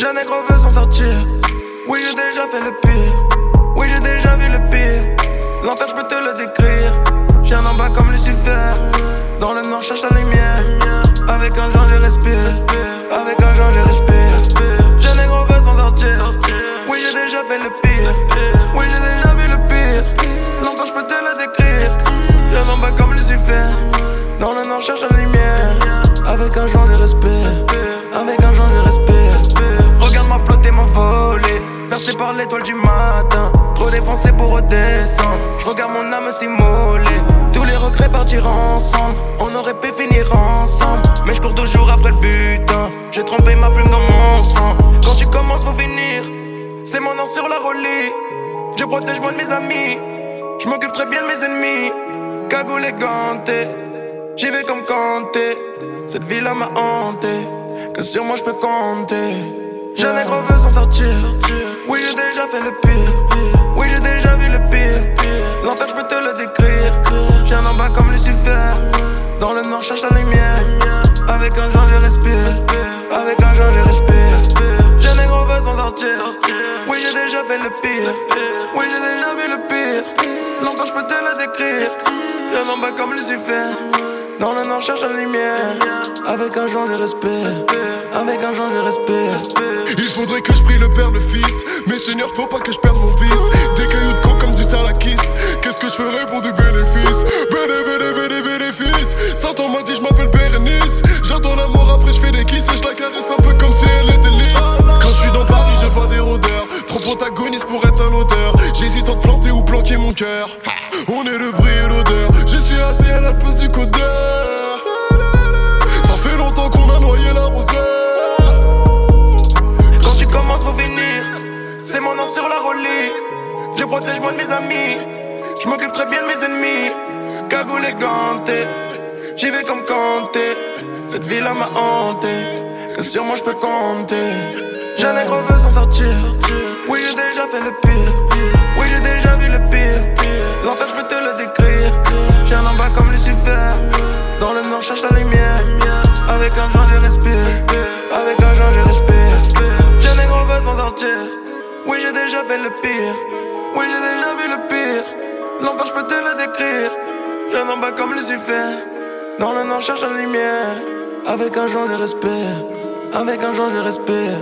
Jeune négro veut s'en sortir. Oui, j'ai déjà fait le pire. Oui, j'ai déjà vu le pire. L'enfer, je peux te le décrire. J'ai un bas comme Lucifer. Dans le noir, cherche la lumière. Avec un joint, je respire. Avec un joint, je respire. Jeune négro veut s'en sortir. Oui, j'ai déjà fait le pire. Oui, j'ai déjà vu le pire. L'enfer, je peux te le décrire. J'ai un en bas comme Lucifer. Dans le noir, cherche la lumière. Avec un joint, je respire. L'étoile du matin. Trop dépensé pour redescendre. Je regarde mon âme s'immoler. Tous les regrets partir ensemble. On aurait pu finir ensemble. Mais je cours toujours après le butin. J'ai trompé ma plume dans mon sang. Quand tu commences, faut finir. C'est mon nom sur la rollie. Je protège moi de mes amis. Je m'occupe très bien de mes ennemis. Cagoule et ganté. J'y vais comme Kanté. Cette ville-là m'a hanté. Que sur moi je peux compter. Jeune négro veut s'en sortir. J'ai le pire. Oui, j'ai déjà vu le pire. L'enfer, je peux te le décrire. J'ai un en bas comme Lucifer. Dans le noir, cherche la lumière. Avec un joint, je respire. Avec un joint, je respire. Jeune négro veut s'en sortir. Oui, j'ai déjà fait le pire. Oui, j'ai déjà vu le pire. L'enfer, je peux te le décrire. J'ai un en bas comme Lucifer. Dans le noir, cherche la lumière. Avec un joint, je respire. Avec un joint, je respire. Il faudrait que je prie le père, le fils. Mais Seigneur, faut pas que je perde mon vice. Des cailloux de comme du salakis. Qu'est-ce que je ferais pour du bénéfice? Béné, béné, béné, bénéfice. Satan m'a dit, je m'appelle Bérénice. J'attends la mort, après je fais des kisses. Et je la caresse un peu comme si elle était lisse. Quand je suis dans Paris, je vois des rôdeurs. Trop protagoniste pour être un auteur. J'hésite entre planter ou planquer mon cœur. Je protège moi de mes amis. Je m'occupe très bien de mes ennemis. Cagoule et ganté. J'y vais comme Kanté. Cette ville-là m'a hanté. Que sur moi je peux compter. Jeune négro veut s'en sortir. Oui, j'ai déjà fait le pire. Oui, j'ai déjà vu le pire. L'enfer, je peux te le décrire. J'ai un en bas comme Lucifer. Dans le noir, cherche la lumière. Avec un joint, je respire. Avec un joint, je respire. Jeune négro veut s'en sortir. Oui, j'ai déjà fait le pire. Oui, j'ai déjà vu le pire. L'enfer, je peux te le décrire. Un en bas comme Lucifer. Dans le noir, cherche la lumière. Avec un joint, je respire. Avec un joint, je respire.